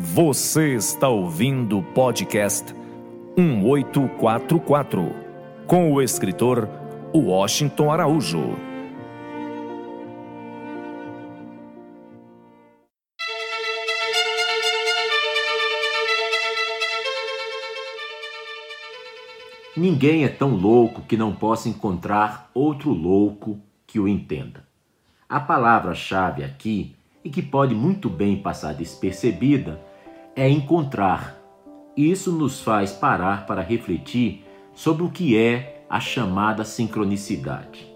Você está ouvindo o podcast 1844 com o escritor Washington Araújo. Ninguém é tão louco que não possa encontrar outro louco que o entenda. A palavra-chave aqui, e que pode muito bem passar despercebida, é encontrar. Isso nos faz parar para refletir sobre o que é a chamada sincronicidade.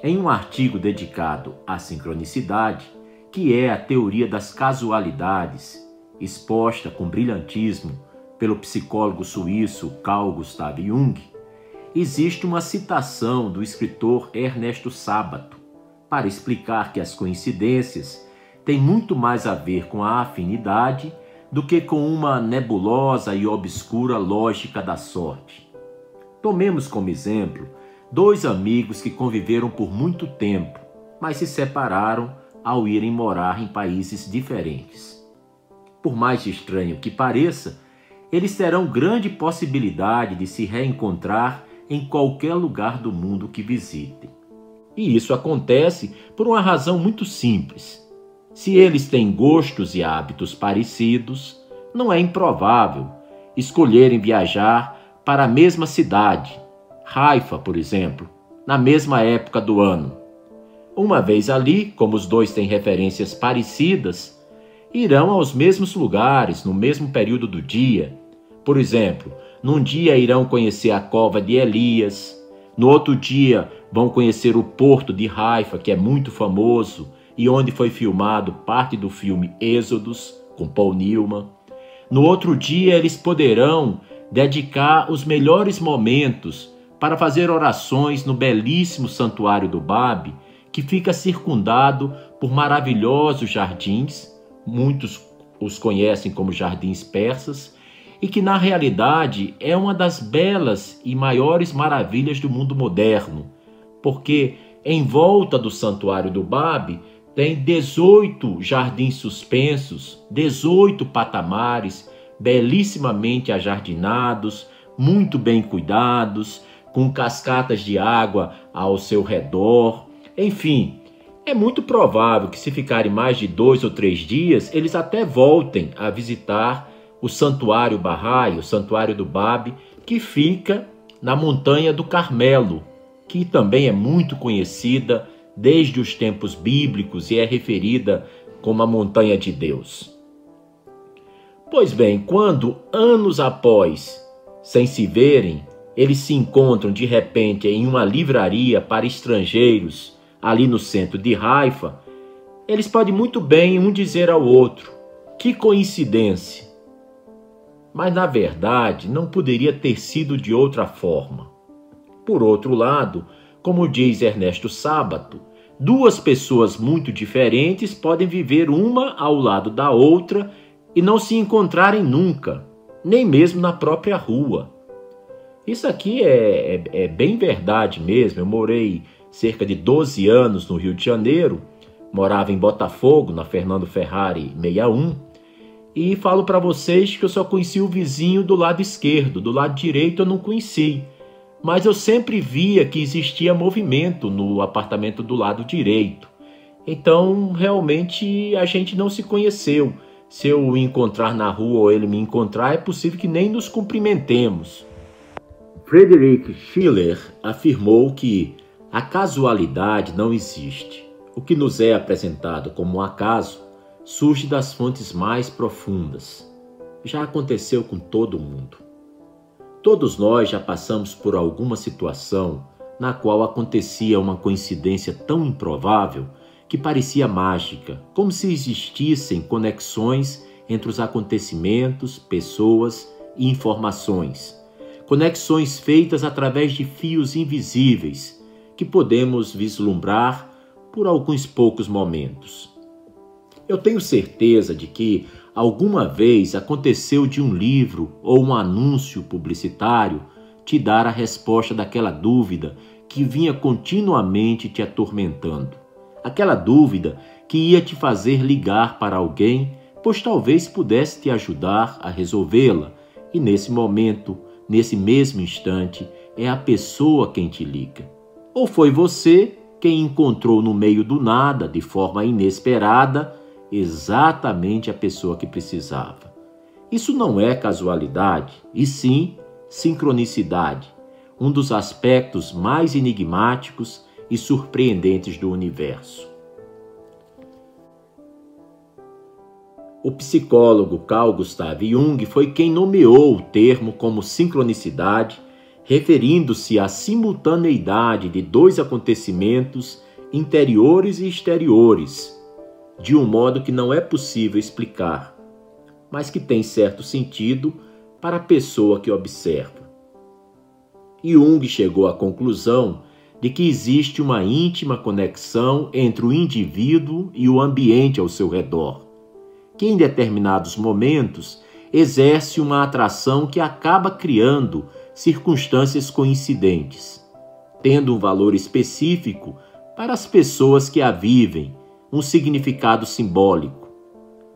Em um artigo dedicado à sincronicidade, que é a teoria das casualidades, exposta com brilhantismo pelo psicólogo suíço Carl Gustav Jung, existe uma citação do escritor Ernesto Sábato para explicar que as coincidências têm muito mais a ver com a afinidade do que com uma nebulosa e obscura lógica da sorte. Tomemos como exemplo dois amigos que conviveram por muito tempo, mas se separaram ao irem morar em países diferentes. Por mais estranho que pareça, eles terão grande possibilidade de se reencontrar em qualquer lugar do mundo que visitem. E isso acontece por uma razão muito simples. Se eles têm gostos e hábitos parecidos, não é improvável escolherem viajar para a mesma cidade, Haifa, por exemplo, na mesma época do ano. Uma vez ali, como os dois têm referências parecidas, irão aos mesmos lugares no mesmo período do dia. Por exemplo, num dia irão conhecer a cova de Elias, no outro dia vão conhecer o porto de Haifa, que é muito famoso, e onde foi filmado parte do filme Êxodos, com Paul Newman. No outro dia, eles poderão dedicar os melhores momentos para fazer orações no belíssimo santuário do Babe, que fica circundado por maravilhosos jardins, muitos os conhecem como jardins persas, e que na realidade é uma das belas e maiores maravilhas do mundo moderno, porque em volta do santuário do Babe tem 18 jardins suspensos, 18 patamares, belíssimamente ajardinados, muito bem cuidados, com cascatas de água ao seu redor. Enfim, é muito provável que, se ficarem mais de dois ou três dias, eles até voltem a visitar o Santuário Bahá'í, o Santuário do Babe, que fica na Montanha do Carmelo, que também é muito conhecida desde os tempos bíblicos e é referida como a montanha de Deus. Pois bem, quando anos após, sem se verem, eles se encontram de repente em uma livraria para estrangeiros ali no centro de Haifa, eles podem muito bem um dizer ao outro: que coincidência! Mas na verdade não poderia ter sido de outra forma. Por outro lado, como diz Ernesto Sábato, duas pessoas muito diferentes podem viver uma ao lado da outra e não se encontrarem nunca, nem mesmo na própria rua. Isso aqui é, é, é, bem verdade mesmo. Eu morei cerca de 12 anos no Rio de Janeiro, morava em Botafogo, na Fernando Ferrari 61, e falo para vocês que eu só conheci o vizinho do lado esquerdo, do lado direito eu não conheci mas eu sempre via que existia movimento no apartamento do lado direito. Então, realmente, a gente não se conheceu. Se eu o encontrar na rua ou ele me encontrar, é possível que nem nos cumprimentemos. Friedrich Schiller afirmou que a casualidade não existe. O que nos é apresentado como um acaso surge das fontes mais profundas. Já aconteceu com todo mundo. Todos nós já passamos por alguma situação na qual acontecia uma coincidência tão improvável que parecia mágica, como se existissem conexões entre os acontecimentos, pessoas e informações. Conexões feitas através de fios invisíveis que podemos vislumbrar por alguns poucos momentos. Eu tenho certeza de que alguma vez aconteceu de um livro ou um anúncio publicitário te dar a resposta daquela dúvida que vinha continuamente te atormentando. Aquela dúvida que ia te fazer ligar para alguém pois talvez pudesse te ajudar a resolvê-la, e nesse momento, nesse mesmo instante, é a pessoa quem te liga. Ou foi você quem encontrou no meio do nada, de forma inesperada, exatamente a pessoa que precisava. Isso não é casualidade, e sim sincronicidade, um dos aspectos mais enigmáticos e surpreendentes do universo. O psicólogo Carl Gustav Jung foi quem nomeou o termo como sincronicidade, referindo-se à simultaneidade de dois acontecimentos interiores e exteriores, de um modo que não é possível explicar, mas que tem certo sentido para a pessoa que observa. Jung chegou à conclusão de que existe uma íntima conexão entre o indivíduo e o ambiente ao seu redor que em determinados momentos exerce uma atração que acaba criando circunstâncias coincidentes, tendo um valor específico para as pessoas que a vivem, um significado simbólico.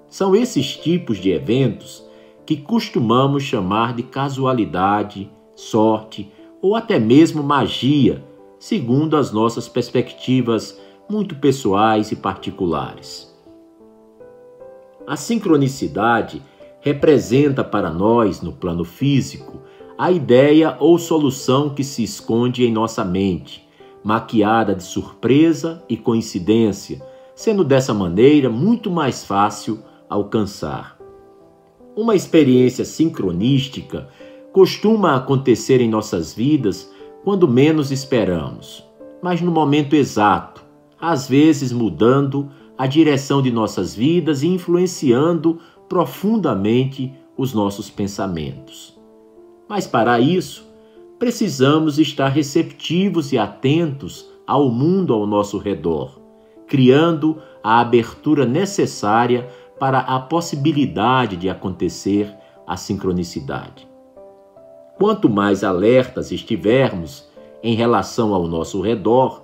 São esses tipos de eventos que costumamos chamar de casualidade, sorte ou até mesmo magia, segundo as nossas perspectivas muito pessoais e particulares. A sincronicidade representa para nós, no plano físico, a ideia ou solução que se esconde em nossa mente, maquiada de surpresa e coincidência, sendo dessa maneira muito mais fácil alcançar. Uma experiência sincronística costuma acontecer em nossas vidas quando menos esperamos, mas no momento exato, às vezes mudando a direção de nossas vidas e influenciando profundamente os nossos pensamentos. Mas para isso, precisamos estar receptivos e atentos ao mundo ao nosso redor, criando a abertura necessária para a possibilidade de acontecer a sincronicidade. Quanto mais alertas estivermos em relação ao nosso redor,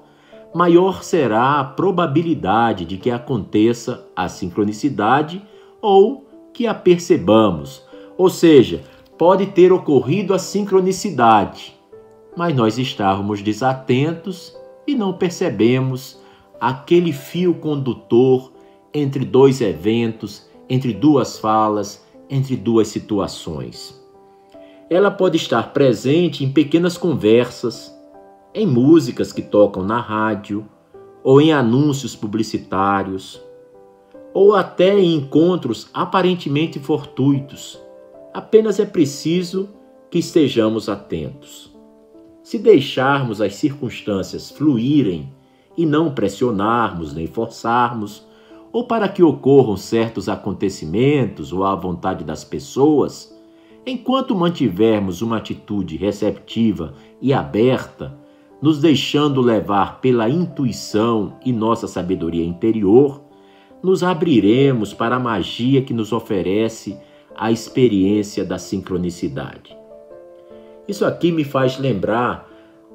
maior será a probabilidade de que aconteça a sincronicidade ou que a percebamos. Ou seja, pode ter ocorrido a sincronicidade, mas nós estávamos desatentos e não percebemos aquele fio condutor entre dois eventos, entre duas falas, entre duas situações. Ela pode estar presente em pequenas conversas, em músicas que tocam na rádio, ou em anúncios publicitários, ou até em encontros aparentemente fortuitos. Apenas é preciso que estejamos atentos. Se deixarmos as circunstâncias fluírem e não pressionarmos nem forçarmos, ou para que ocorram certos acontecimentos ou à vontade das pessoas, enquanto mantivermos uma atitude receptiva e aberta, nos deixando levar pela intuição e nossa sabedoria interior, nos abriremos para a magia que nos oferece a experiência da sincronicidade. Isso aqui me faz lembrar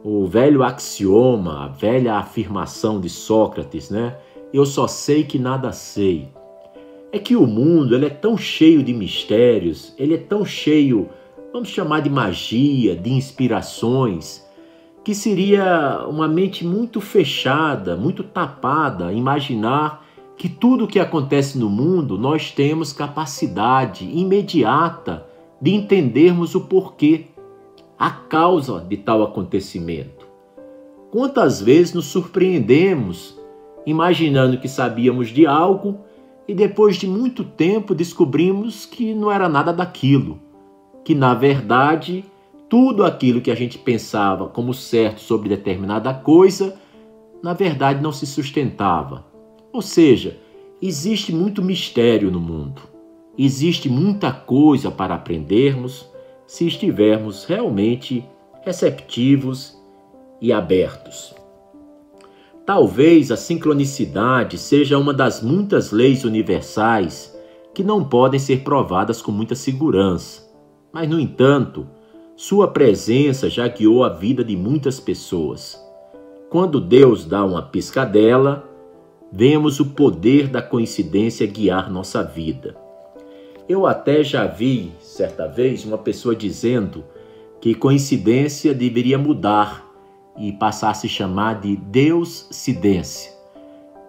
o velho axioma, a velha afirmação de Sócrates, né? Eu só sei que nada sei. É que o mundo ele é tão cheio de mistérios, ele é tão cheio, vamos chamar de magia, de inspirações, que seria uma mente muito fechada, muito tapada, imaginar que tudo o que acontece no mundo nós temos capacidade imediata de entendermos o porquê, a causa de tal acontecimento. Quantas vezes nos surpreendemos imaginando que sabíamos de algo e depois de muito tempo descobrimos que não era nada daquilo, que na verdade tudo aquilo que a gente pensava como certo sobre determinada coisa, na verdade não se sustentava. Ou seja, existe muito mistério no mundo. Existe muita coisa para aprendermos se estivermos realmente receptivos e abertos. Talvez a sincronicidade seja uma das muitas leis universais que não podem ser provadas com muita segurança, mas, no entanto, sua presença já guiou a vida de muitas pessoas. Quando Deus dá uma piscadela, vemos o poder da coincidência guiar nossa vida. Eu até já vi, certa vez, uma pessoa dizendo que coincidência deveria mudar e passar a se chamar de Deus-cidência.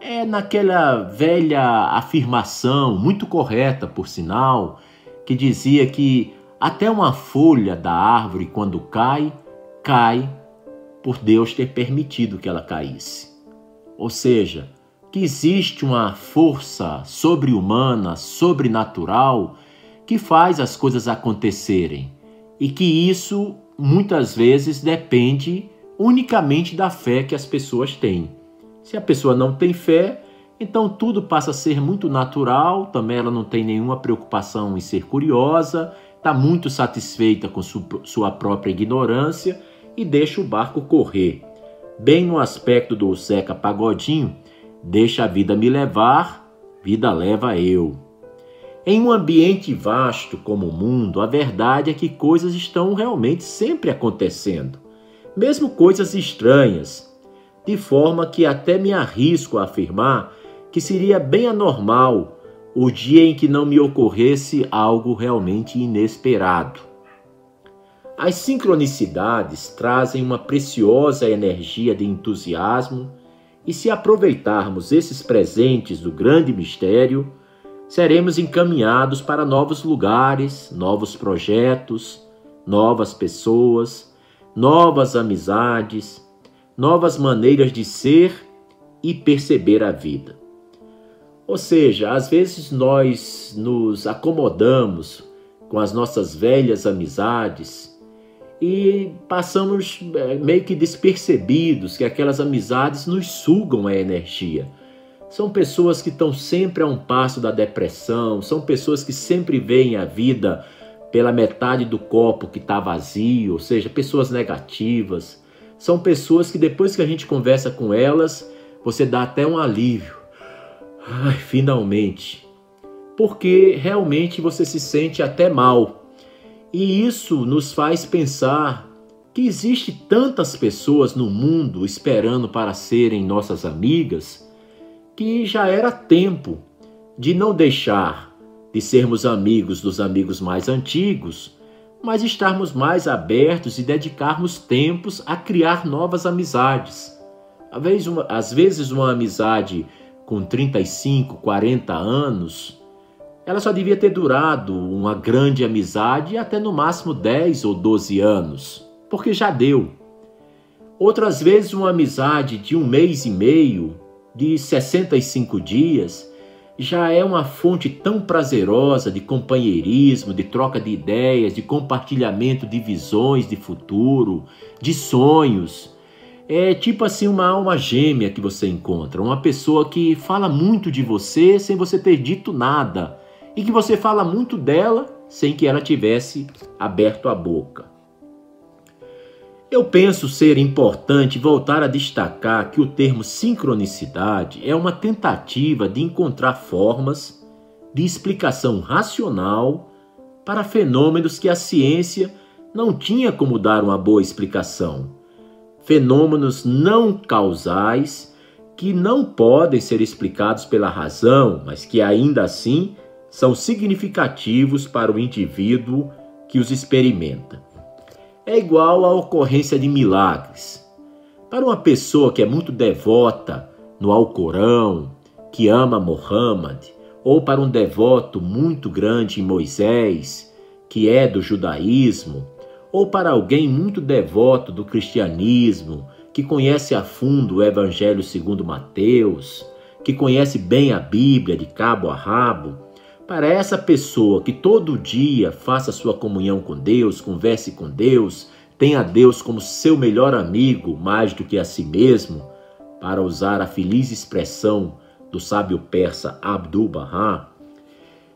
É naquela velha afirmação, muito correta por sinal, que dizia que até uma folha da árvore, quando cai, cai por Deus ter permitido que ela caísse. Ou seja, que existe uma força sobre-humana, sobrenatural, que faz as coisas acontecerem e que isso muitas vezes depende unicamente da fé que as pessoas têm. Se a pessoa não tem fé, então tudo passa a ser muito natural, também ela não tem nenhuma preocupação em ser curiosa, está muito satisfeita com sua própria ignorância e deixa o barco correr. Bem no aspecto do Zeca Pagodinho, deixa a vida me levar, vida leva eu. Em um ambiente vasto como o mundo, a verdade é que coisas estão realmente sempre acontecendo, mesmo coisas estranhas, de forma que até me arrisco a afirmar que seria bem anormal o dia em que não me ocorresse algo realmente inesperado. As sincronicidades trazem uma preciosa energia de entusiasmo, e se aproveitarmos esses presentes do grande mistério, seremos encaminhados para novos lugares, novos projetos, novas pessoas, novas amizades, novas maneiras de ser e perceber a vida. Ou seja, às vezes nós nos acomodamos com as nossas velhas amizades e passamos eh, meio que despercebidos que aquelas amizades nos sugam a energia são pessoas que estão sempre a um passo da depressão, são pessoas que sempre veem a vida pela metade do copo que está vazio, ou seja, pessoas negativas. São pessoas que depois que a gente conversa com elas, você dá até um alívio. Ai, finalmente. Porque realmente você se sente até mal. E isso nos faz pensar que existe tantas pessoas no mundo esperando para serem nossas amigas que já era tempo de não deixar de sermos amigos dos amigos mais antigos, mas estarmos mais abertos e dedicarmos tempos a criar novas amizades. Às vezes, uma amizade com 35, 40 anos, ela só devia ter durado uma grande amizade até no máximo 10 ou 12 anos, porque já deu. Outras vezes, uma amizade de um mês e meio de 65 dias já é uma fonte tão prazerosa de companheirismo, de troca de ideias, de compartilhamento de visões de futuro, de sonhos. É tipo assim uma alma gêmea que você encontra, uma pessoa que fala muito de você sem você ter dito nada e que você fala muito dela sem que ela tivesse aberto a boca. Eu penso ser importante voltar a destacar que o termo sincronicidade é uma tentativa de encontrar formas de explicação racional para fenômenos que a ciência não tinha como dar uma boa explicação. Fenômenos não causais que não podem ser explicados pela razão, mas que ainda assim são significativos para o indivíduo que os experimenta é igual à ocorrência de milagres. Para uma pessoa que é muito devota no Alcorão, que ama Muhammad, ou para um devoto muito grande em Moisés, que é do judaísmo, ou para alguém muito devoto do cristianismo, que conhece a fundo o Evangelho segundo Mateus, que conhece bem a Bíblia de cabo a rabo, para essa pessoa que todo dia faça sua comunhão com Deus, converse com Deus, tenha Deus como seu melhor amigo mais do que a si mesmo, para usar a feliz expressão do sábio persa Abdu'l-Bahá,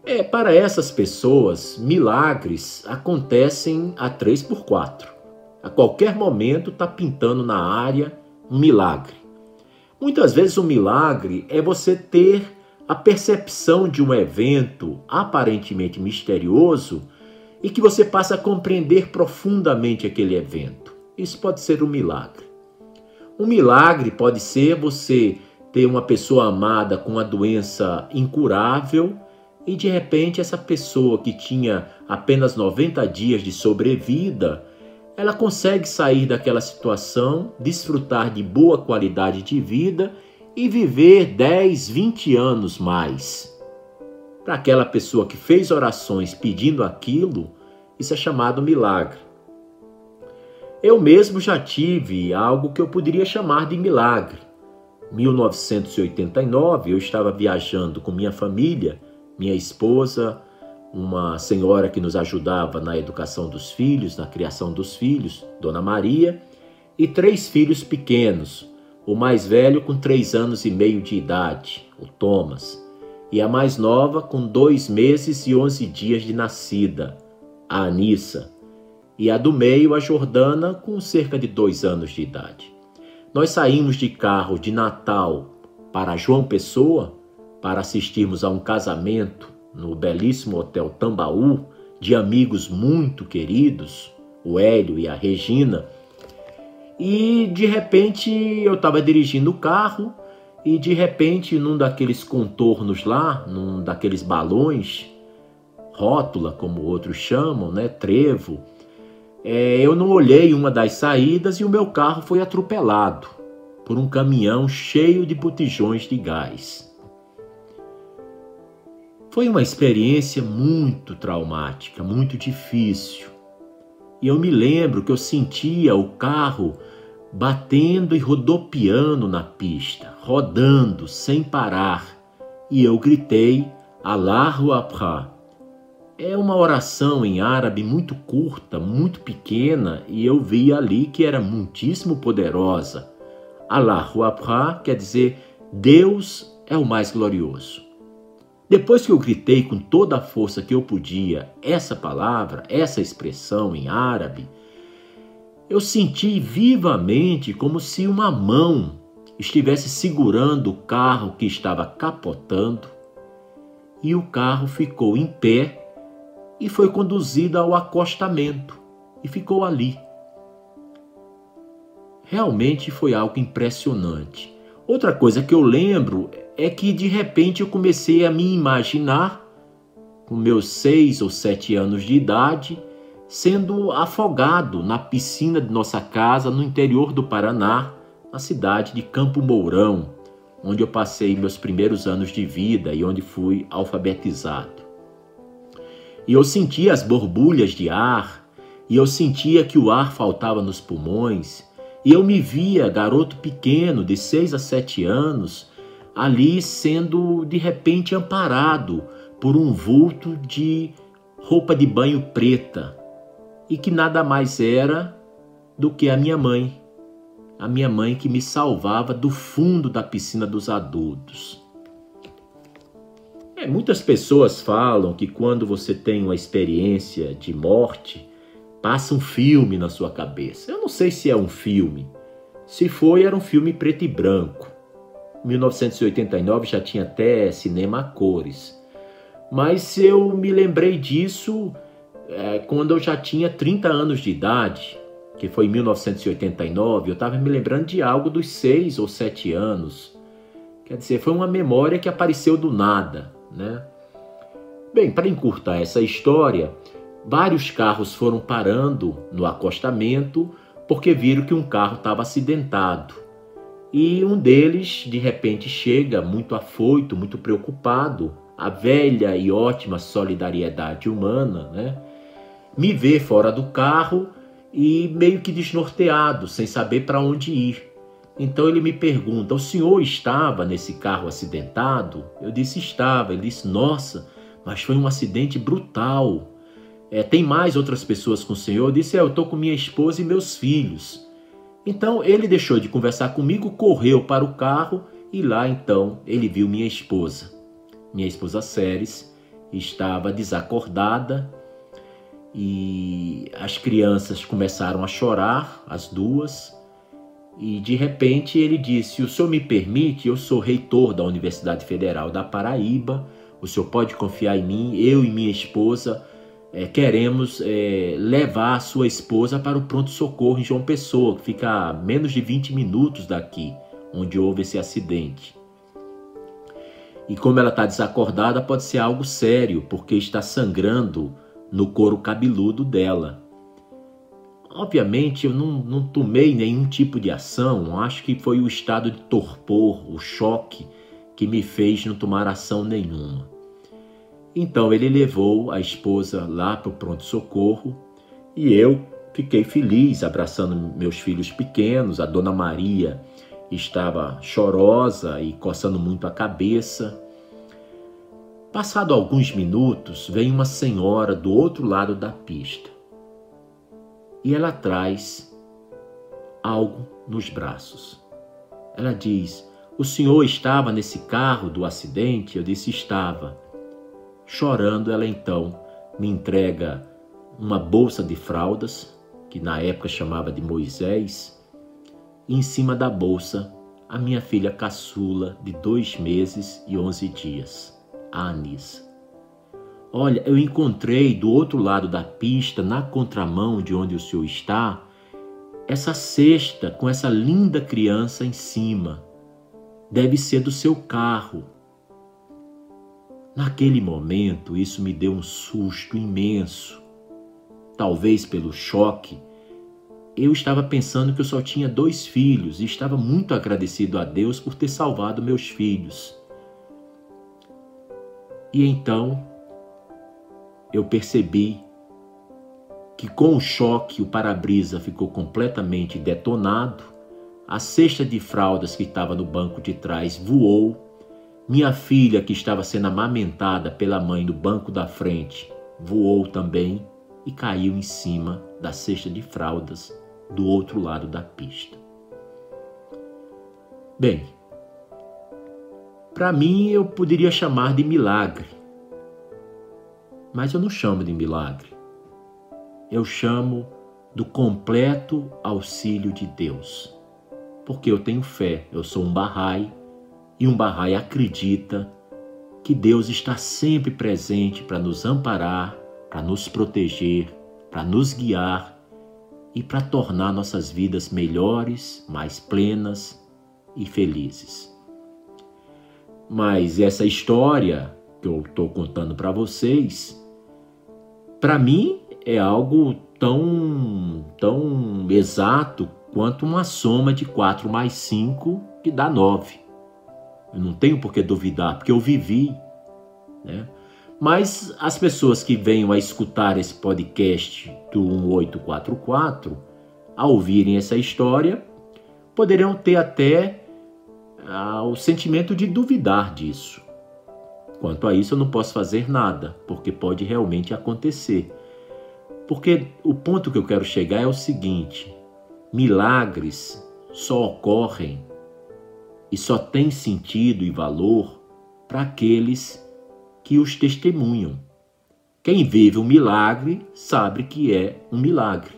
é, para essas pessoas, milagres acontecem a três por quatro. A qualquer momento está pintando na área um milagre. Muitas vezes o um milagre é você ter a percepção de um evento aparentemente misterioso e que você passa a compreender profundamente aquele evento. Isso pode ser um milagre. Um milagre pode ser você ter uma pessoa amada com uma doença incurável e de repente essa pessoa que tinha apenas 90 dias de sobrevida, ela consegue sair daquela situação, desfrutar de boa qualidade de vida e viver 10, 20 anos mais. Para aquela pessoa que fez orações pedindo aquilo, isso é chamado milagre. Eu mesmo já tive algo que eu poderia chamar de milagre. 1989, eu estava viajando com minha família, minha esposa, uma senhora que nos ajudava na educação dos filhos, na criação dos filhos, Dona Maria, e três filhos pequenos, o mais velho com três anos e meio de idade, o Thomas, e a mais nova com dois meses e onze dias de nascida, a Anissa, e a do meio, a Jordana, com cerca de dois anos de idade. Nós saímos de carro de Natal para João Pessoa para assistirmos a um casamento no belíssimo Hotel Tambaú de amigos muito queridos, o Hélio e a Regina. E de repente eu estava dirigindo o carro e de repente num daqueles contornos lá, num daqueles balões, rótula como outros chamam, né, trevo, é, eu não olhei uma das saídas e o meu carro foi atropelado por um caminhão cheio de botijões de gás. Foi uma experiência muito traumática, muito difícil. E eu me lembro que eu sentia o carro batendo e rodopiando na pista, rodando sem parar. E eu gritei: Allahu Akbar. É uma oração em árabe muito curta, muito pequena, e eu vi ali que era muitíssimo poderosa. Allahu Akbar quer dizer Deus é o mais glorioso. Depois que eu gritei com toda a força que eu podia essa palavra, essa expressão em árabe, eu senti vivamente como se uma mão estivesse segurando o carro que estava capotando e o carro ficou em pé e foi conduzida ao acostamento e ficou ali. Realmente foi algo impressionante. Outra coisa que eu lembro é que de repente eu comecei a me imaginar, com meus seis ou sete anos de idade, sendo afogado na piscina de nossa casa no interior do Paraná, na cidade de Campo Mourão, onde eu passei meus primeiros anos de vida e onde fui alfabetizado. E eu sentia as borbulhas de ar, e eu sentia que o ar faltava nos pulmões, e eu me via, garoto pequeno, de seis a sete anos, ali sendo de repente amparado por um vulto de roupa de banho preta, e que nada mais era do que a minha mãe, a minha mãe que me salvava do fundo da piscina dos adultos. É, muitas pessoas falam que quando você tem uma experiência de morte, passa um filme na sua cabeça. Eu não sei se é um filme. Se foi, era um filme preto e branco. 1989 já tinha até cinema a cores. Mas eu me lembrei disso é, quando eu já tinha 30 anos de idade, que foi em 1989. Eu estava me lembrando de algo dos 6 ou 7 anos. Quer dizer, foi uma memória que apareceu do nada né? Bem, para encurtar essa história, vários carros foram parando no acostamento porque viram que um carro estava acidentado. E um deles, de repente, chega muito afoito, muito preocupado, a velha e ótima solidariedade humana, né? Me vê fora do carro e meio que desnorteado, sem saber para onde ir. Então ele me pergunta: O senhor estava nesse carro acidentado? Eu disse: Estava. Ele disse: Nossa, mas foi um acidente brutal. É, tem mais outras pessoas com o senhor? Disse: é, Eu estou com minha esposa e meus filhos. Então ele deixou de conversar comigo, correu para o carro e lá então ele viu minha esposa. Minha esposa Ceres estava desacordada e as crianças começaram a chorar, as duas. E de repente ele disse: O senhor me permite? Eu sou reitor da Universidade Federal da Paraíba. O senhor pode confiar em mim. Eu e minha esposa é, queremos é, levar a sua esposa para o pronto-socorro em João Pessoa, que fica a menos de 20 minutos daqui, onde houve esse acidente. E como ela está desacordada, pode ser algo sério, porque está sangrando no couro cabeludo dela. Obviamente, eu não, não tomei nenhum tipo de ação, acho que foi o estado de torpor, o choque, que me fez não tomar ação nenhuma. Então ele levou a esposa lá para o pronto-socorro e eu fiquei feliz abraçando meus filhos pequenos. A dona Maria estava chorosa e coçando muito a cabeça. Passado alguns minutos, vem uma senhora do outro lado da pista e ela traz algo nos braços. Ela diz: O senhor estava nesse carro do acidente? Eu disse: Estava. Chorando, ela então me entrega uma bolsa de fraldas, que na época chamava de Moisés, e em cima da bolsa a minha filha caçula de dois meses e onze dias, a Anissa. Olha, eu encontrei do outro lado da pista, na contramão de onde o senhor está, essa cesta com essa linda criança em cima. Deve ser do seu carro. Naquele momento, isso me deu um susto imenso. Talvez pelo choque, eu estava pensando que eu só tinha dois filhos e estava muito agradecido a Deus por ter salvado meus filhos. E então eu percebi que com o choque o para-brisa ficou completamente detonado, a cesta de fraldas que estava no banco de trás voou, minha filha que estava sendo amamentada pela mãe no banco da frente voou também e caiu em cima da cesta de fraldas do outro lado da pista. Bem, para mim eu poderia chamar de milagre, mas eu não chamo de milagre. Eu chamo do completo auxílio de Deus. Porque eu tenho fé, eu sou um Bahá'í e um Bahá'í acredita que Deus está sempre presente para nos amparar, para nos proteger, para nos guiar e para tornar nossas vidas melhores, mais plenas e felizes. Mas essa história que eu estou contando para vocês para mim é algo tão, tão exato quanto uma soma de 4 mais 5 que dá 9. Eu não tenho por que duvidar, porque eu vivi. Né? Mas as pessoas que venham a escutar esse podcast do 1844, ao ouvirem essa história, poderão ter até ah, o sentimento de duvidar disso. Quanto a isso, eu não posso fazer nada, porque pode realmente acontecer. Porque o ponto que eu quero chegar é o seguinte: milagres só ocorrem e só têm sentido e valor para aqueles que os testemunham. Quem vive um milagre sabe que é um milagre.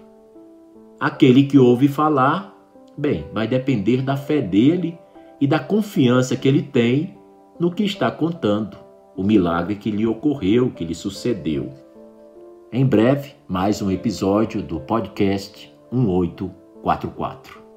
Aquele que ouve falar, bem, vai depender da fé dele e da confiança que ele tem no que está contando o milagre que lhe ocorreu, que lhe sucedeu. Em breve, mais um episódio do podcast 1844.